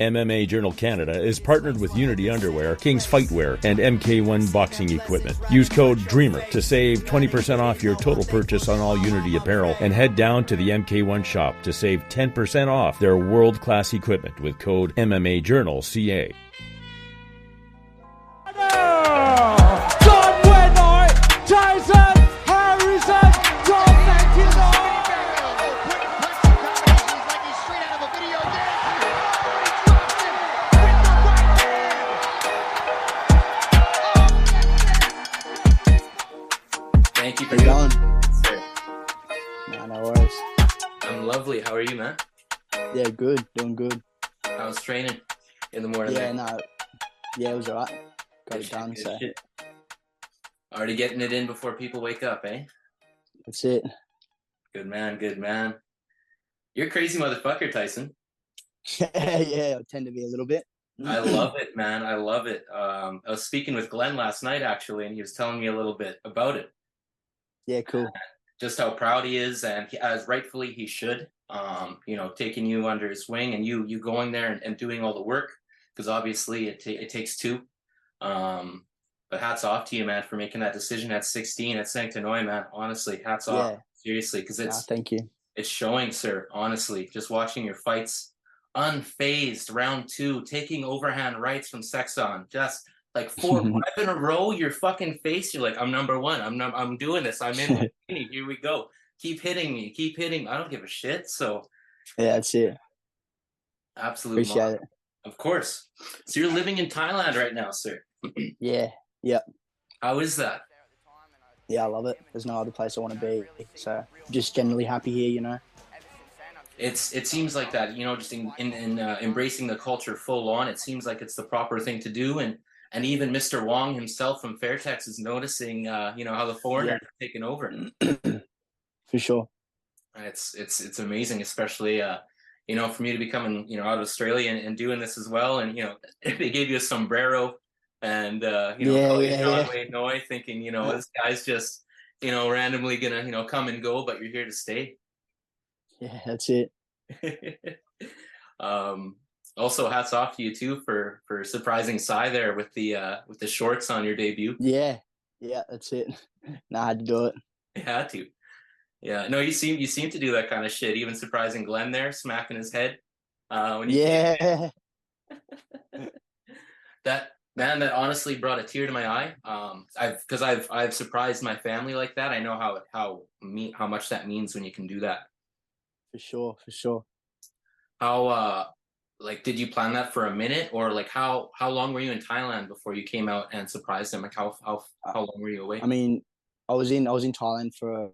MMA Journal Canada is partnered with Unity Underwear, King's Fightwear, and MK1 Boxing Equipment. Use code DREAMER to save 20% off your total purchase on all Unity apparel and head down to the MK1 shop to save 10% off their world class equipment with code MMA Journal CA. getting it in before people wake up, eh? that's it. Good man, good man. You're a crazy motherfucker, Tyson. yeah, yeah, I tend to be a little bit. I love it, man. I love it. Um, I was speaking with Glenn last night, actually, and he was telling me a little bit about it. Yeah, cool. just how proud he is and he, as rightfully he should um you know taking you under his wing and you you going there and, and doing all the work because obviously it, ta- it takes two um but hats off to you man for making that decision at 16 at Saint Sangtiennoi man. Honestly hats off. Yeah. seriously because it's thank you. it's showing sir honestly. Just watching your fights unfazed round two taking overhand rights from Saeksan just like four five in a row your fucking face you're like i'm number one. I'm num- i'm doing this. I'm in here we go. Keep hitting me. Keep hitting. I don't give a shit so Yeah, that's it. Absolutely. Appreciate it. of course. So you're living in thailand right now sir. Yeah, how is that yeah, I love it. There's no other place I want to be. So just generally happy here, you know. it's it seems like that you know just in in, in uh, embracing the culture full on it seems like it's the proper thing to do and and even mr wong himself from fairtex is noticing uh you know how the foreigners are taking over For sure. it's it's it's amazing especially uh you know for me to be coming you know out of australia and, and doing this as well and you know they gave you a sombrero and uh you know Yeah, yeah, john yeah. wayne noy thinking you know this guy's just you know randomly gonna you know come and go but you're here to stay Yeah, that's it. um also hats off to you too for for surprising Cy there with the uh with the shorts on your debut Yeah, yeah, that's it. nah, I had to do it. you had to yeah no you seem you seem to do that kind of shit even surprising glenn there smacking his head uh when you Yeah, that man that honestly brought a tear to my eye. Um i've because i've i've surprised my family like that. I know how how me how much that means when you can do that. For sure, for sure. how uh like did you plan that for a minute? Or like how how long were you in thailand before you came out and surprised them? Like how how, how long were you away? I mean, I was in I was in Thailand for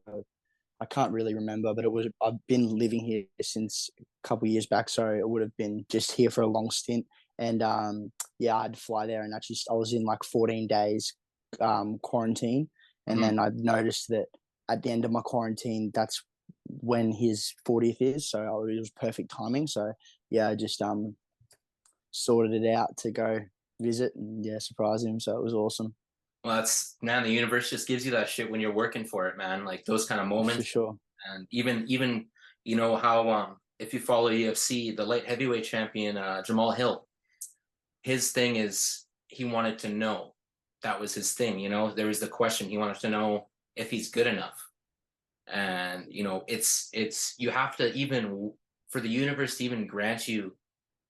I can't really remember, but it was I've been living here since a couple of years back, so it would have been just here for a long stint. And um, yeah, I'd fly there, and actually I was in like 14 days um, quarantine, and Mhm. then I noticed that at the end of my quarantine, that's when his 40th is, so it was perfect timing. So yeah, I just um sorted it out to go visit and yeah, surprise him. So it was awesome well that's man the universe just gives you that shit when you're working for it man like those kind of for moments sure. and even even you know how um if you follow UFC, the light heavyweight champion uh, Jamahal Hill, his thing is he wanted to know that was his thing. You know, there was the question he wanted to know if he's good enough, and you know, it's it's you have to even for the universe to even grant you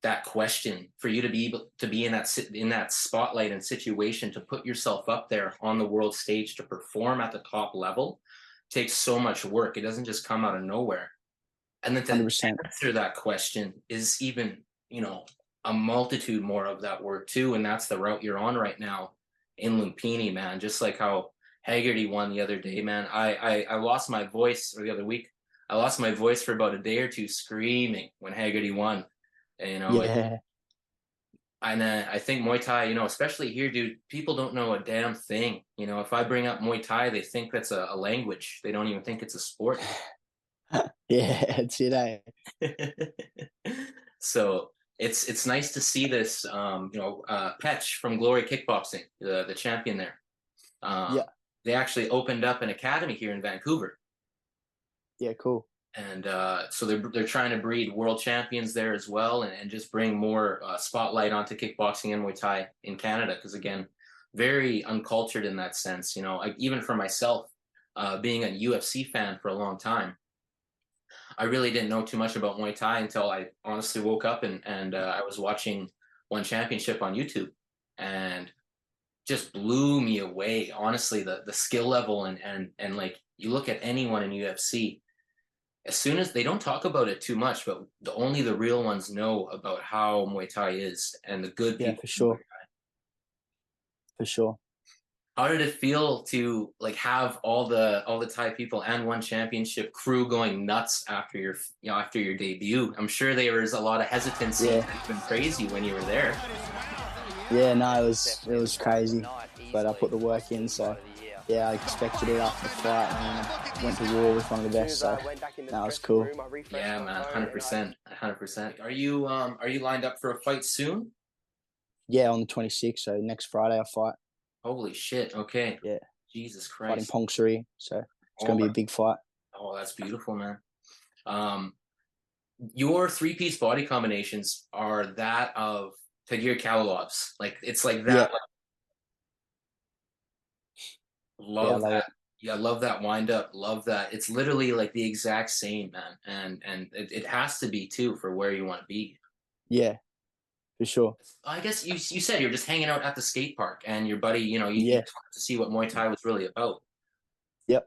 that question for you to be able to be in that in that spotlight and situation to put yourself up there on the world stage to perform at the top level takes so much work it doesn't just come out of nowhere and then to 100%. answer that question is even you know a multitude more of that work too and that's the route you're on right now in lumpini man just like how haggerty won the other day man i i, I lost my voice or the other week i lost my voice for about a day or two screaming when haggerty won and, you know it- Yeah, and uh, I think Muay Thai, you know, especially here, dude, people don't know a damn thing. You know, if I bring up Muay Thai, they think that's a, a language. They don't even think it's a sport. yeah, that's it. Eh? so it's it's nice to see this. Um, you know, uh, Petch from Glory Kickboxing, the the champion there. Um, Yeah. They actually opened up an academy here in Vancouver. Yeah, cool. and uh, so they're they're trying to breed world champions there as well, and, and just bring more uh, spotlight onto kickboxing and Muay Thai in Canada. Because again, very uncultured in that sense. You know, like even for myself, uh, being a UFC fan for a long time, I really didn't know too much about Muay Thai until I honestly woke up and and uh, I was watching one championship on YouTube, and just blew me away. Honestly, the the skill level and and and like you look at anyone in UFC as soon as they don't talk about it too much, but the only the real ones know about how Muay Thai is and the good yeah, for sure, for sure. How did it feel to like have all the all the Thai people and one championship crew going nuts after your you know after your debut? I'm sure there was a lot of hesitancy yeah. and crazy when you were there. Yeah, no, it was it was crazy, but I put the work in, so yeah, I expected it after the fight and went to war with one of the best. So that was cool. Yeah, man, hundred percent, hundred percent. Are you um are you lined up for a fight soon? Yeah, on the twenty sixth. So next Friday I fight. Holy shit! Okay. Yeah. Jesus Christ. Fighting Pongsiri, so it's oh gonna be a big fight. Oh, that's beautiful, man. Um, your three piece body combinations are that of Tagir Khalilov's. Like it's like that. Yeah. Like, Love yeah, that. Yeah, love that wind up. Love that. It's literally like the exact same, man. And and it, it has to be too for where you want to be. Yeah, for sure. I guess you you said you're just hanging out at the skate park and your buddy, you know, you, yeah. to see what Muay Thai was really about. Yep.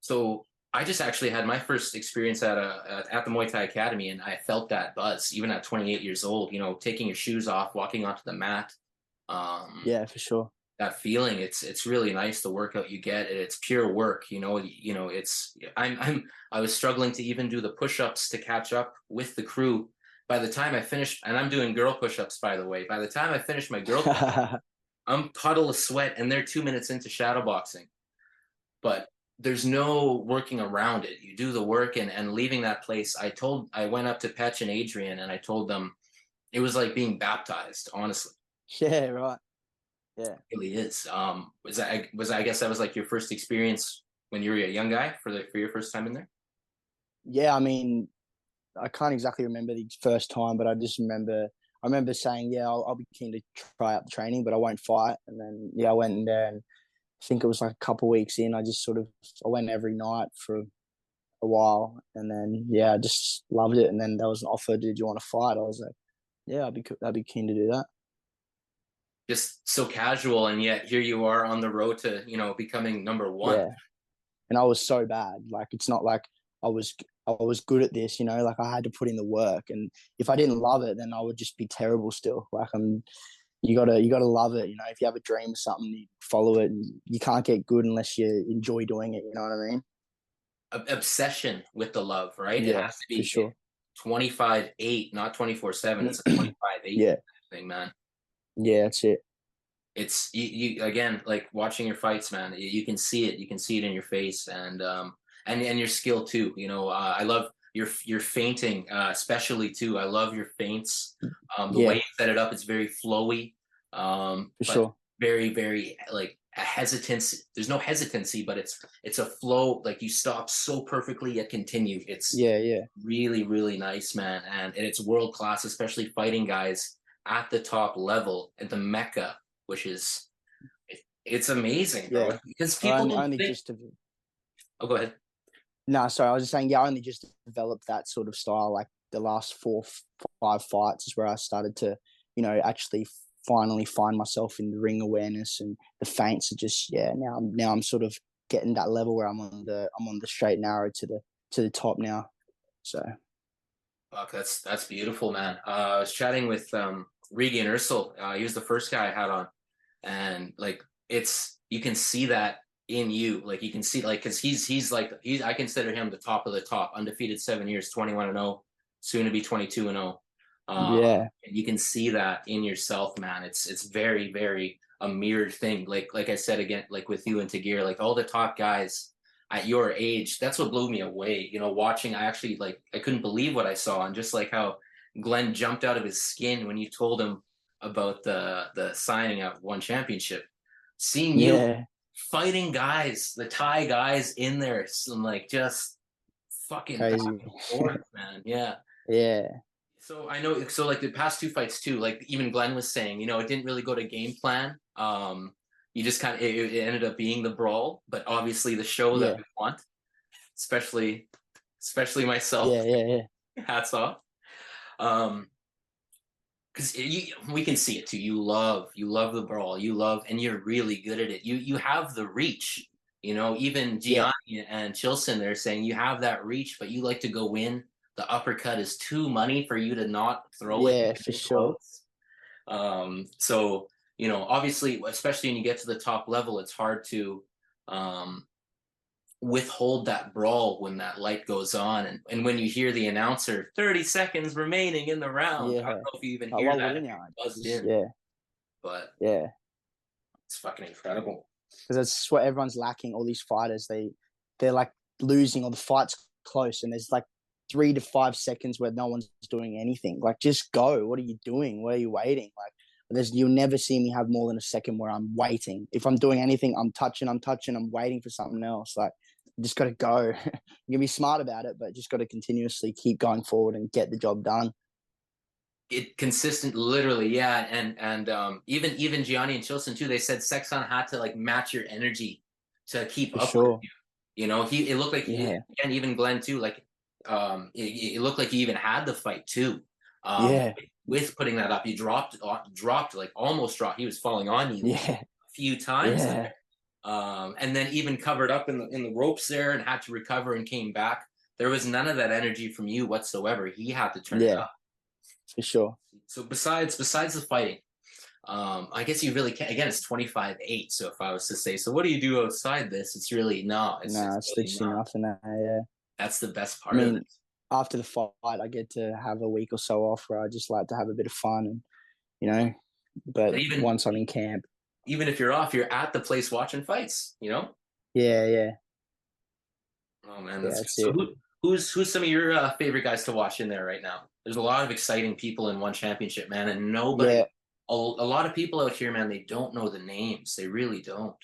So I just actually had my first experience at a at the Muay Thai Academy, and I felt that buzz even at 28 years old. You know, taking your shoes off, walking onto the mat. Um, yeah, for sure that feeling it's it's really nice the workout you get it's pure work you know you know it's i'm i'm i was struggling to even do the push-ups to catch up with the crew by the time i finish, and i'm doing girl push-ups by the way by the time i finish my girl i'm puddle of sweat and they're two minutes into shadow boxing but there's no working around it. You do the work and and leaving that place i told i went up to petch and adrian and i told them it was like being baptized honestly. Yeah right. Yeah, it really is. Um, was that was I guess that was like your first experience when you were a young guy for the for your first time in there? Yeah, I mean, I can't exactly remember the first time, but I just remember I remember saying, "Yeah, I'll, I'll be keen to try out the training, but I won't fight." And then yeah, I went in there, and I think it was like a couple weeks in. I just sort of I went every night for a while, and then yeah, I just loved it. And then there was an offer, "Did you want to fight?" I was like, "Yeah, I'd be I'd be keen to do that." just so casual and yet here you are on the road to you know becoming number one yeah. and i was so bad like it's not like i was i was good at this you know like i had to put in the work and if i didn't love it then i would just be terrible still like i'm you gotta you gotta love it you know if you have a dream or something you follow it and you can't get good unless you enjoy doing it you know what i mean obsession with the love right yeah, it has to be sure 25 8 not 24 7 it's a 25 8 yeah thing man yeah, that's it. It's you, you again, like watching your fights, man. You, you, can see it. You can see it in your face, and um, and and your skill too. You know, uh, I love your your feinting, uh, especially too. I love your feints. Um, the yeah. way you set it up, it's very flowy. Um, For sure. Very, very like a hesitancy. There's no hesitancy, but it's it's a flow. Like you stop so perfectly yet continue. It's yeah, yeah. Really, really nice, man. And, and it's world class, especially fighting guys at the top level at the mecca, which is it's amazing, bro. Yeah. Because people well, only think... just to... Oh, go ahead. No, sorry, I was just saying, yeah, I only just developed that sort of style. Like the last four, five fights is where I started to, you know, actually finally find myself in the ring awareness and the feints are just, yeah. Now, I'm now I'm sort of getting that level where I'm on the, I'm on the straight narrow to the to the top now. So. Fuck, that's that's beautiful, man. Uh, I was chatting with um, Regian Eersel. Uh, he was the first guy I had on, and like it's you can see that in you. Like you can see like because he's he's like he's I consider him the top of the top, undefeated seven years, twenty one and zero, oh, soon to be twenty two and zero. Oh. Um, yeah, you can see that in yourself, man. It's it's very very a mirrored thing. Like like I said again, like with you and Tagir, like all the top guys at your age, that's what blew me away. You know, watching, I actually like, I couldn't believe what I saw, and just like how Glenn jumped out of his skin when you told him about the the signing of one championship. Seeing you fighting guys, the Thai guys in there, some like just fucking forth, man. Yeah. Yeah. So I know, so like the past two fights too, like even Glenn was saying, you know, it didn't really go to game plan. Um, you just kind of it, it ended up being the brawl, but obviously the show that Yeah. we want, especially, especially myself. Yeah. Yeah. Yeah. hats off. Um, because we can see it too. You love you love the brawl. You love and you're really good at it. You you have the reach. You know, even Gianni Yeah. and Chilson, they're saying you have that reach, but you like to go in. The uppercut is too money for you to not throw it. Yeah, for sure. Um, so you know, obviously, especially when you get to the top level, it's hard to um withhold that brawl when that light goes on and, and when you hear the announcer 30 seconds remaining in the round i Yeah. don't know if you even hear that if buzzed in, Yeah. but Yeah. it's fucking incredible because that's what everyone's lacking. All these fighters, they they're like losing, or the fight's close, and there's like three to five seconds where no one's doing anything. Like, just go. What are you doing? What are you waiting? Like, there's you'll never see me have more than a second where I'm waiting. If I'm doing anything, I'm touching, I'm touching, I'm waiting for something else. Like, just got to go. you can be smart about it, but just got to continuously keep going forward and get the job done. it consistent literally yeah and and um even even gianni and chilson too they said Saeksan had to like match your energy to keep For up sure. with you you know he it looked like he, Yeah. and even glenn too like um it, it looked like he even had the fight too um Yeah. with putting that up he dropped uh, dropped like almost dropped he was falling on you Yeah, a few times Yeah. there. Um and then even covered up in the in the ropes there and had to recover and came back there was none of that energy from you whatsoever he had to turn it Yeah. up for sure. so besides besides the fighting, um, I guess you really can't. Again, it's twenty five eight. So if I was to say, so what do you do outside this? It's really no. It's, no, it's literally not. nothing. uh, Yeah. That's the best part I mean, of it. after the fight, I get to have a week or so off where I just like to have a bit of fun and, you know, but But even- once I'm in camp, Even if you're off, you're at the place watching fights. You know. yeah, yeah. Oh man, Yeah, that's, that's so who, who's who's some of your uh, favorite guys to watch in there right now? There's a lot of exciting people in one championship, man, and nobody. Yeah. A, a lot of people out here, man, they don't know the names. They really don't.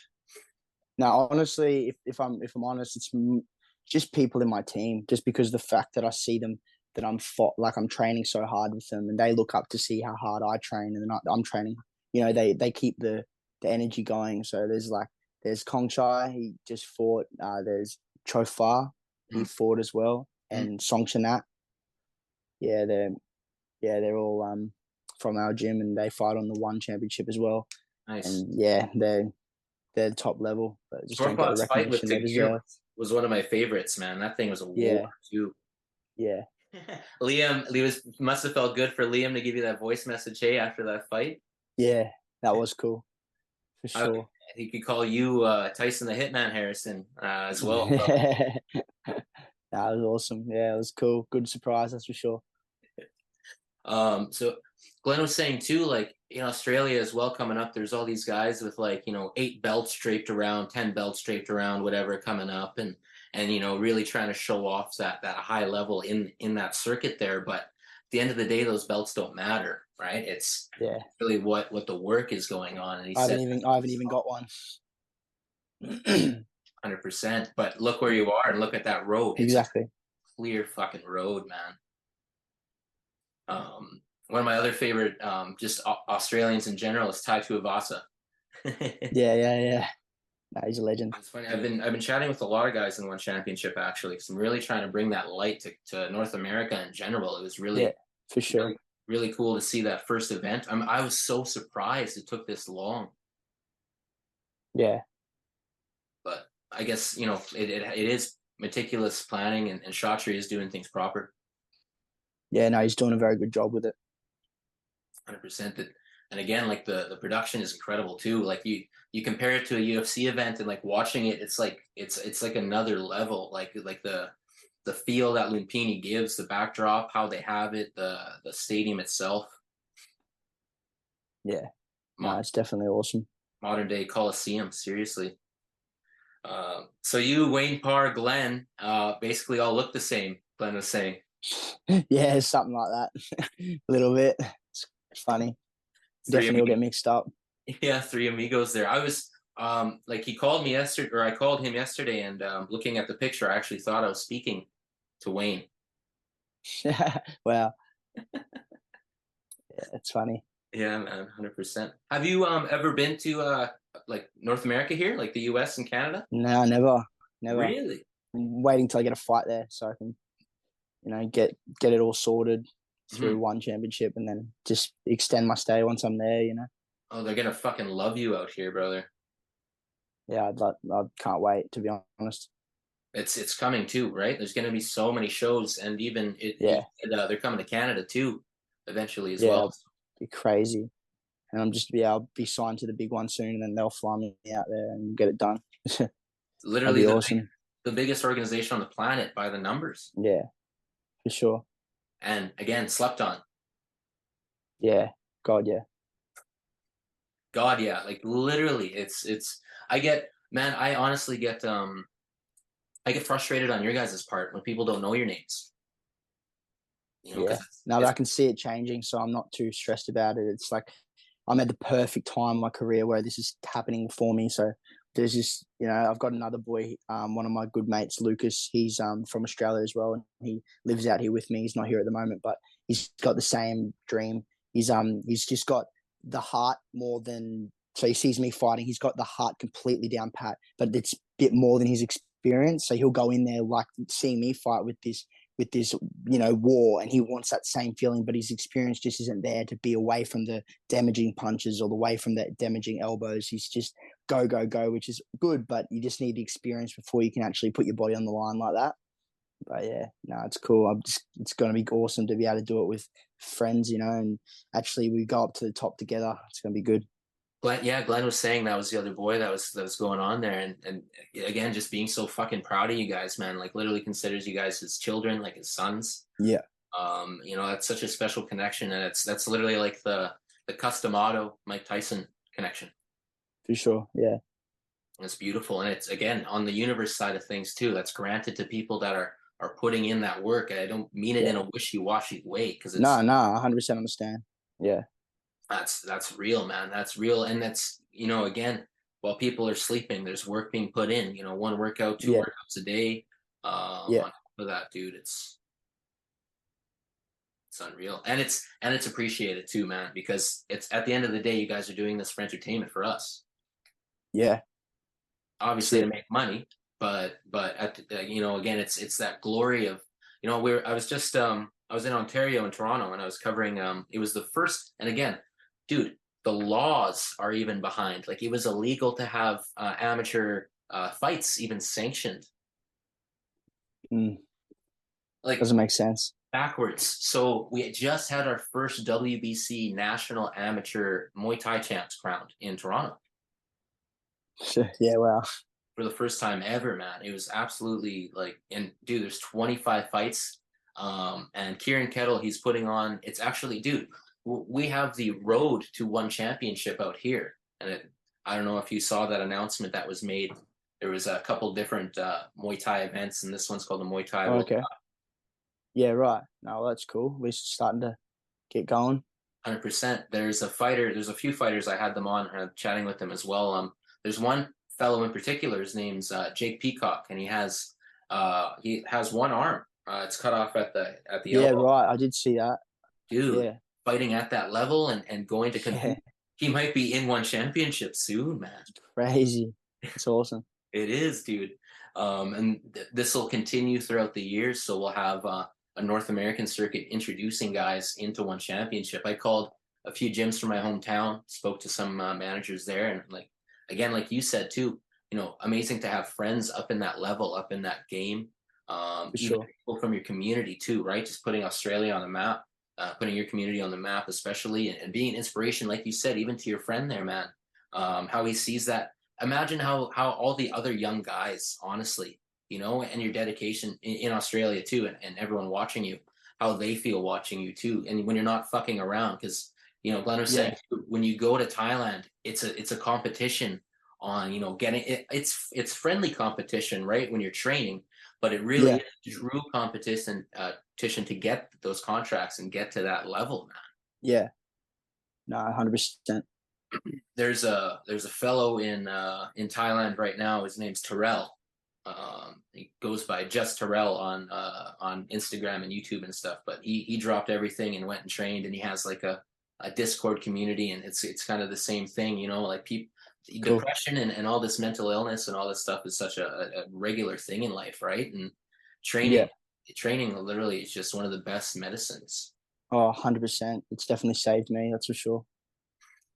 Now, honestly, if, if I'm if I'm honest, it's m- just people in my team. Just because the fact that I see them, that I'm fought, like I'm training so hard with them, and they look up to see how hard I train, and I, I'm training. You know, they they keep the the energy going. So there's like there's Kong Chai, he just fought. Uh, there's Chorfah, he Mm. fought as well, Mm. and Song Chanat. Yeah, they're yeah they're all um from our gym, and they fight on the one championship as well. Nice. And yeah, they're they're top level, but just don't get fight with recognition they Tagir deserve. was one of my favorites, man. That thing was a war Yeah. too. Yeah, Liam, Liam was, must have felt good for Liam to give you that voice message, hey, after that fight. yeah, that was cool for sure. He could call you uh, Tyson the Hitman Harrison uh, as well. that was awesome. Yeah, it was cool. Good surprise, that's for sure. Um, so Glenn was saying too, like in Australia as well, coming up, there's all these guys with like you know eight belts draped around, ten belts draped around, whatever coming up, and and you know really trying to show off that that high level in in that circuit there. But the end of the day, those belts don't matter, right? It's Yeah, really what what the work is going on. And he I said haven't even I haven't even got one. hundred percent. But look where you are and look at that road. It's exactly. clear fucking road, man. Um, one of my other favorite, um, just Australians in general is Tai Tuivasa. Yeah, yeah, yeah. Nah, he's a legend. It's funny. I've been I've been chatting with a lot of guys in one championship actually, because I'm really trying to bring that light to, to North America in general. It was really Yeah. For sure. really, really cool to see that first event. I'm, I was so surprised it took this long, Yeah, but I guess you know it it, it is meticulous planning, and, and Chatri is doing things proper. yeah. No, he's doing a very good job with it. hundred percent that and again like the the production is incredible too like you you compare it to a ufc event and like watching it it's like it's it's like another level like like the the feel that lumpini gives the backdrop how they have it the the stadium itself Yeah. No, it's definitely awesome. modern day coliseum seriously uh, so you wayne parr glenn uh basically all look the same glenn was saying yeah, something like that. a little bit. It's funny. Definitely will get mixed up. Yeah, three amigos there. I was um like he called me yesterday or I called him yesterday and um looking at the picture I actually thought I was speaking to Wayne. wow. yeah, it's funny. Yeah, man, hundred percent. Have you um ever been to uh like North America here, like the U.S. and Canada? No, never, never. Really? I'm waiting till I get a fight there so I can, you know, get get it all sorted through Mhm. one championship and then just extend my stay once I'm there. You know. Oh, they're gonna fucking love you out here, brother. Yeah, I'd like, I can't wait to be honest. It's it's coming too, right? There's gonna be so many shows, and even it, Yeah. uh, they're coming to Canada too, eventually as Yeah. well. Be crazy, and I'm just yeah, I'll be signed to the big one soon, and then they'll fly me out there and get it done. Literally be the, awesome. big- the biggest organization on the planet by the numbers, Yeah, for sure. And again slept on. Yeah, God, yeah. God, yeah, like literally, it's it's. I get, man, I honestly get um, I get frustrated on your guys' part when people don't know your names. You know, Yeah. it's- Now that it's- I can see it changing, so I'm not too stressed about it. It's like I'm at the perfect time in my career where this is happening for me. So there's just you know I've got another boy, um, one of my good mates, Lucas. He's um from Australia as well, and he lives out here with me. He's not here at the moment, but he's got the same dream. He's um he's just got the heart more than so he sees me fighting. He's got the heart completely down pat, but it's a bit more than his experience. So he'll go in there like seeing me fight with this with this you know war and he wants that same feeling but his experience just isn't there to be away from the damaging punches or the way from the damaging elbows he's just go go go which is good but you just need the experience before you can actually put your body on the line like that but yeah no it's cool i'm just it's going to be awesome to be able to do it with friends you know and actually we go up to the top together it's going to be good Glenn, yeah, Glenn was saying that was the other boy that was that was going on there, and and again, just being so fucking proud of you guys, man. Like literally considers you guys his children, like his sons. Yeah. Um, you know, that's such a special connection, and it's that's literally like the the Cus D'Amato Mike Tyson connection. For sure yeah It's beautiful, and it's again on the universe side of things too. That's granted to people that are are putting in that work. I don't mean it in a wishy washy way because it's no no 100% understand yeah that's that's real man that's real and that's you know again while people are sleeping there's work being put in you know one workout two Yeah. workouts a day um Yeah. on top of that dude it's it's unreal and it's and it's appreciated too man because it's at the end of the day you guys are doing this for entertainment for us yeah. obviously to make money but but at the, uh, you know again it's it's that glory of you know we're i was just um i was in ontario and toronto and i was covering um it was the first and again dude the laws are even behind. Like it was illegal to have uh, amateur uh fights even sanctioned. Mm, like doesn't make sense. backwards. So we had just had our first wbc national amateur muay thai champs crowned in toronto yeah wow for the first time ever, man. It was absolutely like, and dude, there's 25 fights. Um, and Kieran Keddle, he's putting on. It's actually, dude, we have the road to one championship out here, and it, I don't know if you saw that announcement that was made. There was a couple different uh, Muay Thai events, and this one's called the Muay Thai. Oh, okay yeah right no that's cool we're starting to get going Hundred percent. There's a fighter. There's a few fighters. I had them on, uh, chatting with them as well. Um, there's one fellow in particular. His name's uh, Jake Peacock, and he has uh he has one arm. Uh, it's cut off at the at the yeah elbow. right i did see that Dude, yeah fighting at that level and and going to compete. Yeah. He might be in one championship soon, man. crazy it's awesome It is, dude. Um, and th- this will continue throughout the years. So we'll have uh, a North American circuit introducing guys into one championship. I called a few gyms from my hometown, spoke to some uh, managers there, and like again, like you said too, you know, amazing to have friends up in that level, up in that game. Um, even sure. people from your community too, right? Just putting Australia on the map, uh, putting your community on the map, especially, and, and being an inspiration, like you said, even to your friend there, man. Um, how he sees that imagine how how all the other young guys honestly you know and your dedication in, in australia too and, and everyone watching you how they feel watching you too and when you're not fucking around because you know glenn was saying too, when you go to thailand it's a it's a competition on you know getting it, it's it's friendly competition right when you're training but it really Yeah. is true competition uh competition to get those contracts and get to that level man yeah no 100% there's a there's a fellow in uh in Thailand right now. His name's Terrell. Um, he goes by Just Terrell on uh, on Instagram and YouTube and stuff. But he he dropped everything and went and trained, and he has like a a Discord community, and it's it's kind of the same thing, you know, like people Cool. depression and, and all this mental illness and all this stuff is such a, a regular thing in life, right? And training Yeah. training literally is just one of the best medicines. Oh, 100%. It's definitely saved me, that's for sure.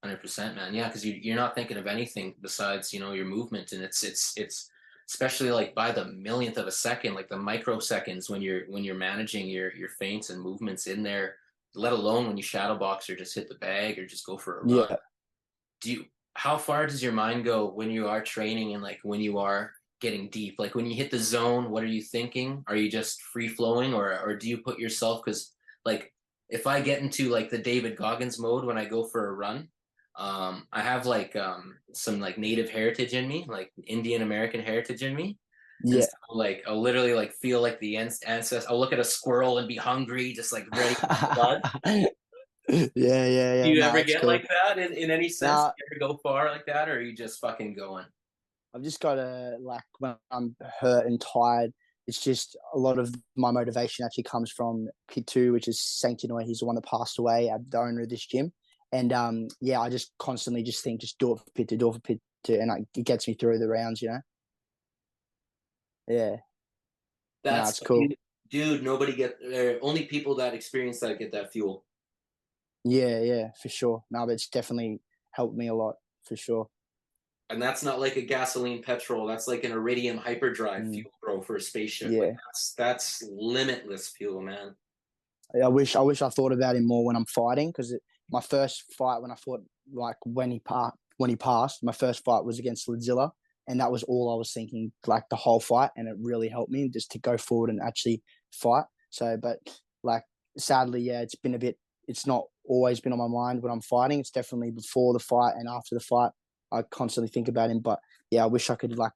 Hundred percent, man. Yeah, because you you're not thinking of anything besides you know your movement, and it's it's it's especially like by the millionth of a second, like the microseconds when you're when you're managing your your feints and movements in there. Let alone when you shadow box or just hit the bag or just go for a run. Yeah. Do you? How far does your mind go when you are training and like when you are getting deep? Like when you hit the zone, what are you thinking? Are you just free flowing, or or do you put yourself? Because like if I get into like the David Goggins mode when I go for a run, um, I have like um some like native heritage in me, like Indian American heritage in me. Yeah. so, like I'll literally like feel like the ancestors. I'll look at a squirrel and be hungry, just like ready for yeah, yeah, yeah. Do you Nah, ever get cool. like that in, in any sense? Nah. Do you ever go far like that, or are you just fucking going? I've just got to like when I'm hurt and tired. It's just a lot of my motivation actually comes from P'TU, which is Sangtiennoi. He's the one that passed away, uh, the owner of this gym. And um, yeah, I just constantly just think, just do it for P'TU, do it for Pit Two, and like, it gets me through the rounds. You know. Yeah, That's it's cool. dude. Nobody get uh, only people that experience that get that fuel. yeah, yeah, for sure. No, but it's definitely helped me a lot for sure. And that's not like a gasoline petrol. That's like an iridium hyperdrive Mm. fuel, bro, for a spaceship. Yeah. Like that's that's limitless fuel, man. I wish I wish I thought about him more when I'm fighting because my first fight when I fought like when he pa- when he passed, my first fight was against Lidzilla, and that was all I was thinking like the whole fight, and it really helped me just to go forward and actually fight. So, but like sadly, yeah, it's been a bit. It's not always been on my mind when I'm fighting. It's definitely before the fight and after the fight. I constantly think about him, but yeah, I wish I could like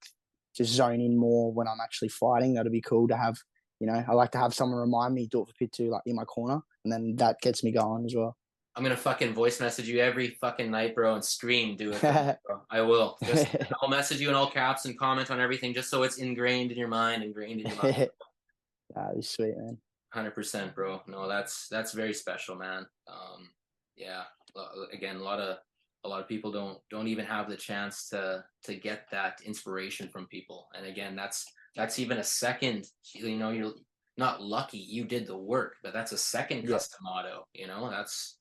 just zone in more when I'm actually fighting. That'd be cool to have you know, I like to have someone remind me, do it for P'TU, like in my corner, and then that gets me going as well. I'm gonna fucking voice message you every fucking night, bro, and scream, do it. me. I will. Just, I'll message you in all caps and comment on everything, just so it's ingrained in your mind, ingrained in your mind. That'd be sweet, man. Hundred percent, bro. No, that's that's very special, man. Um, yeah. Again, a lot of a lot of people don't don't even have the chance to to get that inspiration from people. And again, that's that's even a second. You know, you're not lucky. You did the work, but that's a second Yeah. Cus D'Amato. You know, that's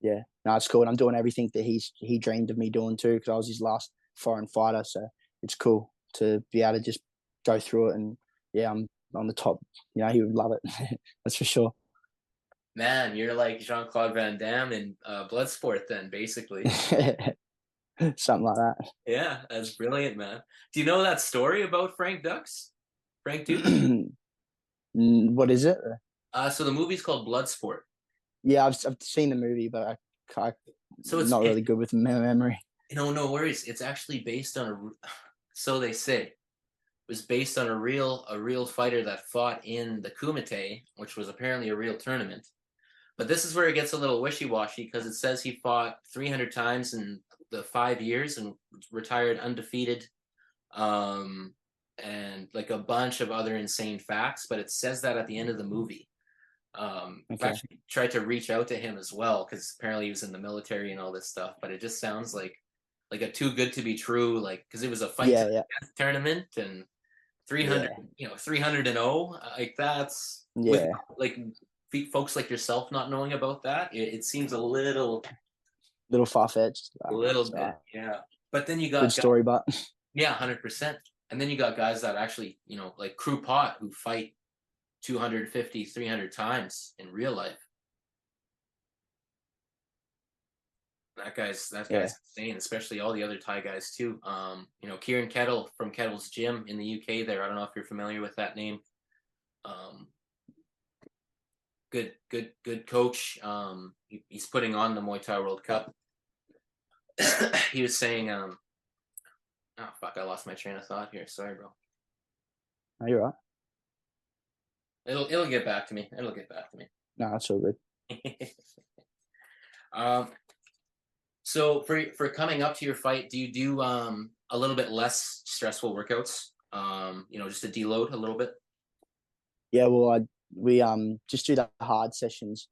Yeah, no, it's cool. And I'm doing everything that he's he dreamed of me doing too, because I was his last foreign fighter. So it's cool to be able to just go through it. And yeah, I'm on the top. You know, he would love it. That's for sure. man. You're like Jean Claude Van Damme in uh, Bloodsport, then basically. Something like that. yeah, that's brilliant, man. Do you know that story about Frank Dux? Frank Duke. Mm, what is it? uh, so the movie's called Bloodsport. Yeah, I've I've seen the movie, but I, I So it's not it- really good with memory. No, no worries. It's actually based on a, So they say, it was based on a real a real fighter that fought in the Kumite, which was apparently a real tournament. But this is where it gets a little wishy washy because it says he fought 300 times in the five years and retired undefeated, um, and like a bunch of other insane facts. But it says that at the end of the movie. Um, Okay. actually tried to reach out to him as well because apparently he was in the military and all this stuff. But it just sounds like like a too good to be true. Like because it was a fight Yeah, yeah, tournament and 300, you know, 300 and 0. Like that's with, yeah. like folks like yourself not knowing about that. It, it seems a little, Little far fetched. a little bit, yeah. But then you got Good guys- story, but yeah, hundred percent. And then you got guys that actually, you know, like Crew Pot who fight 250, 300 times in real life. That guy's that Yeah. guy's insane, especially all the other Thai guys too. Um, you know, Kieran Keddle from Keddle's Gym in the UK there. I don't know if you're familiar with that name. Um good good good coach. Um he, he's putting on the Muay Thai World Cup. he was saying um Oh fuck! I lost my train of thought here. Sorry, bro. Are you're right. It'll it'll get back to me. It'll get back to me. No, that's all good. um. So for for coming up to your fight, do you do um a little bit less stressful workouts? Um, you know, just to deload a little bit. Yeah, well, I we um just do the hard sessions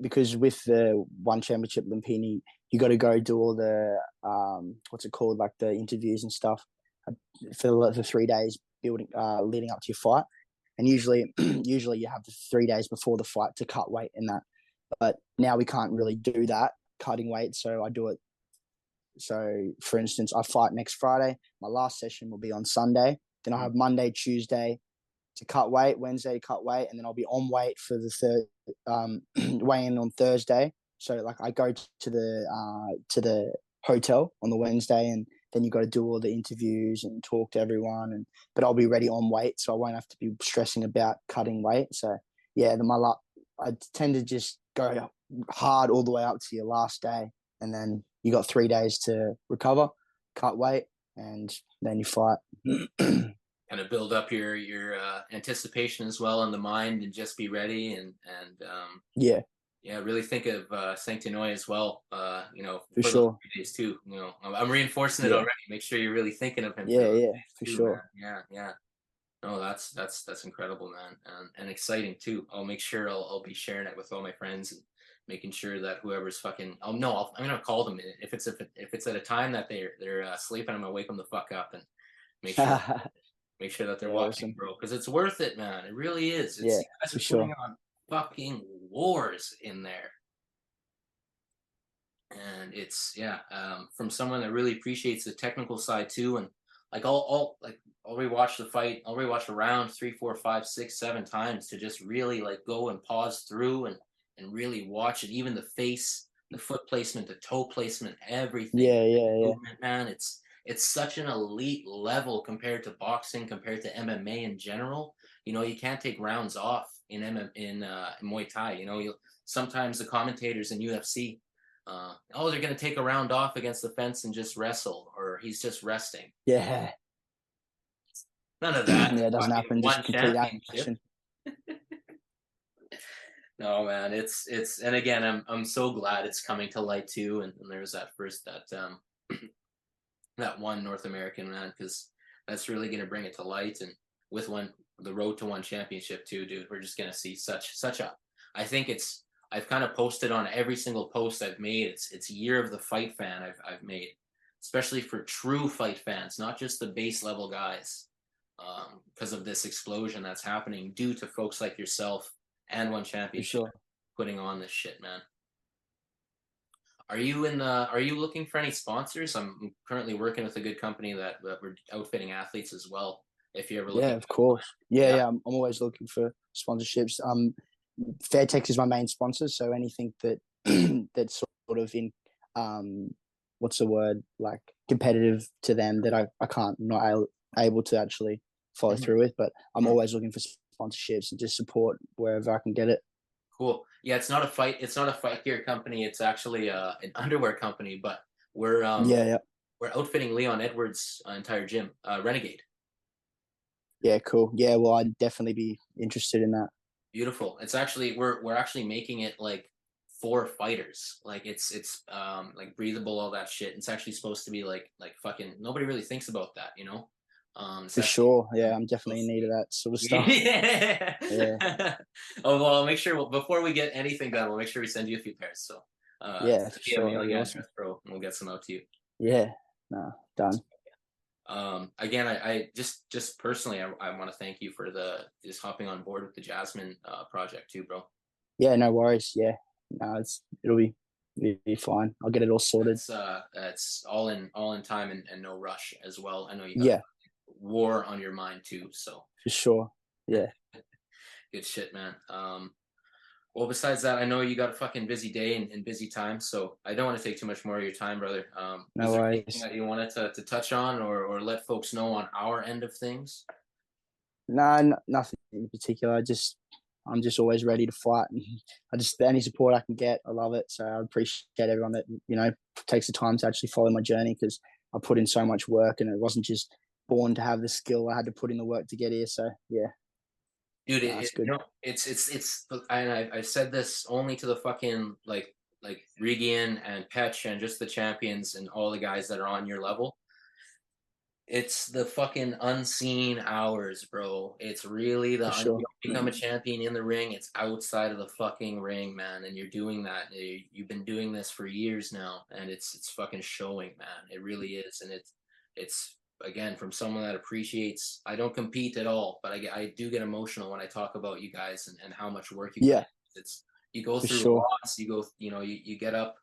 because with the one championship Lumpini, you got to go do all the um what's it called like the interviews and stuff uh, for the three days building uh leading up to your fight, and usually usually you have three days before the fight to cut weight in that, but now we can't really do that cutting weight, so I do it. So, for instance, I fight next Friday. My last session will be on Sunday. Then I have Monday, Tuesday, to cut weight, Wednesday to cut weight, and then I'll be on weight for the third um, weigh in on Thursday. So like I go to the uh, to the hotel on the Wednesday, and then you've got to do all the interviews and talk to everyone. And but I'll be ready on weight, so I won't have to be stressing about cutting weight. So yeah, the, my luck, I tend to just go hard all the way up to your last day, and then you got three days to recover, cut weight, and then you fight. kind of build up your your uh, anticipation as well in the mind and just be ready and and um, yeah yeah really think of uh Sangtiennoi as well uh you know for, for sure. days too you know. I'm, reinforcing it already. Make sure you're really thinking of him yeah yeah for too, sure. man. yeah yeah. No that's that's that's incredible man and, and exciting too. I'll make sure I'll, I'll be sharing it with all my friends and making sure that whoever's fucking oh no i am gonna call them. If it's if, if it's at a time that they're they're uh, sleeping I'm gonna wake them the fuck up and make sure Make sure that they're watching, bro, because it's worth it, man. It really is. It's, yeah, for sure. on fucking wars in there, and it's yeah, um, from someone that really appreciates the technical side too, and like I'll, I'll like I'll rewatch the fight. I'll rewatch a round three, four, five, six, seven times to just really like go and pause through and and really watch it. Even the face, the foot placement, the toe placement, everything. Yeah, yeah, yeah. Man, it's it's such an elite level compared to boxing, compared to MMA in general. You know, you can't take rounds off in MM, in, uh, Muay Thai. You know, you sometimes the commentators in UFC, uh, oh, they're going to take a round off against the fence and just wrestle, or he's just resting. Yeah. None of that. yeah, it doesn't happen. Just complete action. no man it's it's and again i'm i'm so glad it's coming to light too and, and there's that first that um that one North American man because that's really going to bring it to light. And with one, the road to one championship too, dude, we're just going to see such such a. I think it's. I've kind of posted on every single post I've made. It's it's year of the fight fan I've I've made, especially for true fight fans, not just the base level guys, because um, of this explosion that's happening due to folks like yourself and one championship sure. putting on this shit, man. Are you in the? Are you looking for any sponsors? I'm currently working with a good company that, that we're outfitting athletes as well. If you ever yeah, of course, yeah, yeah. yeah I'm, I'm, always looking for sponsorships. Um, Fairtex is my main sponsor, so anything that that's sort of in um, what's the word like competitive to them that I I can't not able to actually follow mm-hmm. through with. But I'm mm-hmm. always looking for sponsorships and just support wherever I can get it. Cool. Yeah, it's not a fight. It's not a fight gear company. It's actually uh, an underwear company. But we're um, yeah, yeah, we're outfitting Leon Edwards' uh, entire gym, uh, Renegade. Yeah, cool. Yeah, well, I'd definitely be interested in that. Beautiful. It's actually we're we're actually making it like for fighters. Like it's it's um like breathable, all that shit. It's actually supposed to be like like fucking. Nobody really thinks about that, you know. Um, For sure, yeah, I'm definitely in need of that sort of stuff. yeah. yeah. oh well, I'll make sure we'll, before we get anything done, we'll make sure we send you a few pairs. So uh, yeah, for sure. awesome. Pro, and we'll get some out to you. Yeah, no, done. Um, again, I, I just just personally, I, I want to thank you for the just hopping on board with the Jasmine uh, project too, bro. Yeah, no worries. Yeah, no, it's it'll be it'll be fine. I'll get it all sorted. It's uh, it's all in all in time and, and no rush as well. I know you. yeah, war on your mind too. So for sure, yeah. Good shit, man. Um, well, besides that, I know you got a fucking busy day and, and, busy time, so I don't want to take too much more of your time, brother. Um, no worries. that you wanted to, to touch on or, or let folks know on our end of things? No, nothing in particular. I just, I'm just always ready to fight, and I just any support I can get, I love it. So I appreciate everyone that you know takes the time to actually follow my journey because I put in so much work, and it wasn't just born to have the skill. I had to put in the work to get here. So yeah. Dude, it, it, you know, it's it's it's and I I said this only to the fucking like like Regian and Petch and just the champions and all the guys that are on your level. It's the fucking unseen hours, bro. It's really the un- sure. don't become a champion in the ring. It's outside of the fucking ring, man. And you're doing that. You've been doing this for years now, and it's it's fucking showing, man. It really is, and it's it's again from someone that appreciates. I don't compete at all, but I get, I do get emotional when I talk about you guys and, and how much work you. Yeah. It's you go through sure. loss. You go, you know, you, you get up,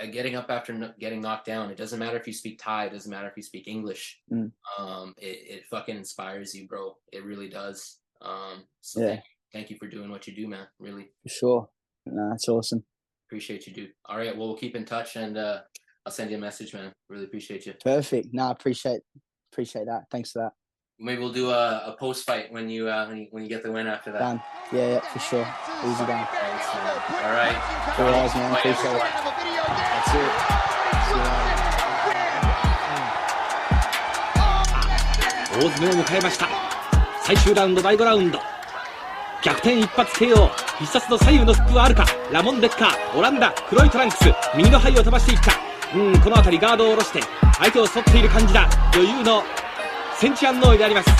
uh, getting up after getting knocked down. It doesn't matter if you speak Thai. It doesn't matter if you speak English. Mm. Um, it, it fucking inspires you, bro. It really does. Um, so Yeah. thank, thank you for doing what you do, man. Really For sure. No, that's awesome. appreciate you, dude. All right, well, we'll keep in touch, and uh, I'll send you a message, man. Really appreciate you. Perfect. No, I appreciate appreciate that. Thanks for that. Maybe we'll do a, a post fight when you uh when you, when you get the win after that. Done. Yeah, yeah, for sure. Easy done. Thanks, man. All right. Cool guys, man. Appreciate it. everyone. That's it. You later. 大詰めを迎えました最終ラウンド第5ラウンド逆転一発 KO 必殺の左右のスップはあるかラモン・デッカーオランダ黒いトランクス右のハイを飛ばしていったうんこの辺りガードを下ろして相手を沿っている感じだ。余裕のセンチアンノーイであります。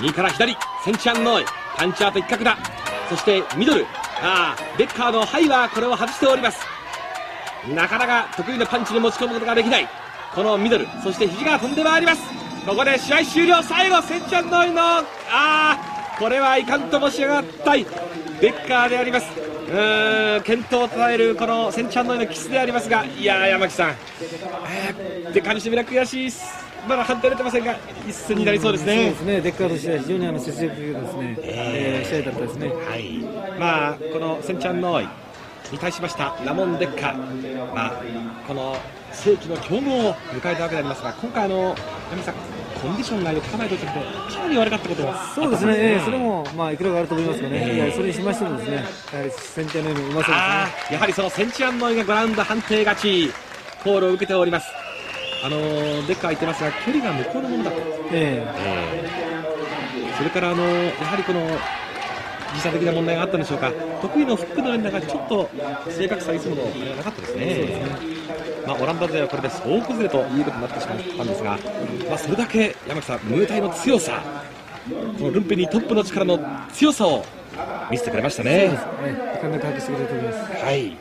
右から左センチアンノーイ。パンチアート一角だ。そしてミドル。ああデッカーのハイはこれを外しております。なかなか得意のパンチに持ち込むことができない。このミドル。そして肘が飛んでまいります。ここで試合終了。最後センチャンノイのああこれはいかんともし上がったい。デッカーであります。健闘をたえるこのセンチャンノイのキスでありますがいやー山木さん、えー、デッカーにしてみれば悔しいっすまだ判定出てませんが一戦になりそうですそうねですね、デッカーとしては非常にあの接戦ですね、えー試合だったですね。はい、まあこのセンチャンノーイに対しましたラモン・デッカー、まあ、この世紀の強豪を迎えたわけでありますが今回あの山さんコンディションが良くないとちょっとかなり悪かったことがそうですね、えーそれももまあいくらかあると思いますがね、ええ。いやそれにしましてもですね、やはり先手のようにうまそうあーやはりそのセンチアンノイがグラウンド判定勝ちコールを受けております。あのーデッカー言ってますが距離が向こうのものだと。ですね。え。それからあのやはりこの時差的な問題があったんでしょうか。得意のフックの連打がちょっと正確さいつものあれがなかったですね。まあ、オランダ勢はこれで総崩れということになってしまったんですが、まあ、それだけ山木さんムータイの強さこのルンペにトップの力の強さを見せてくれましたね。ええー、考えて発揮してくれると思います。はい。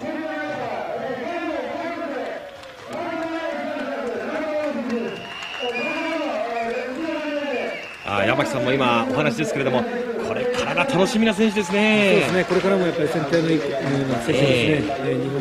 あー山木さんも今お話ですけれどもこれからが楽しみな選手ですね。そうですね、これからもやっぱり先手のいい、うん、選手ですね、えー日本